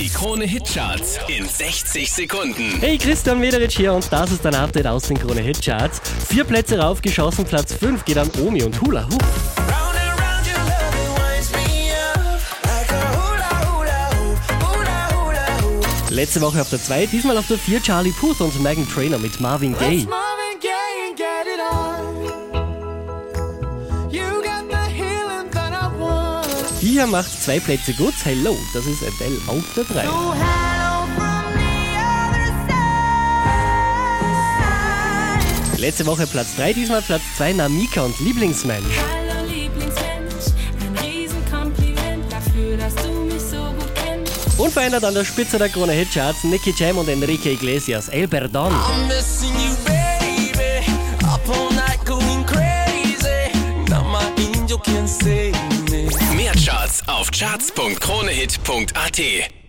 Die Krone Hitcharts in 60 Sekunden. Hey, Christian Mederich hier und das ist ein Update aus den Krone Hitcharts. Vier Plätze raufgeschossen, Platz 5 geht an Omi und Hula Hoop. Letzte Woche auf der 2, diesmal auf der 4 Charlie Puth und Megan Trainor mit Marvin Gaye. Let's Marvin Gaye Hier macht zwei Plätze gut. Hello, das ist Adele auf der 3. Oh, hello from the other side. Letzte Woche Platz 3, diesmal Platz 2 Namika und Lieblingsmensch. Hallo Lieblingsmensch, ein Riesenkompliment dafür, dass du mich so gut kennst. Unverändert an der Spitze der Krone Hitcharts Nicky Jam und Enrique Iglesias El Perdón. I'm missing you, baby. Up all night going crazy. Now my angel can. Mehr Auf charts.kronehit.at.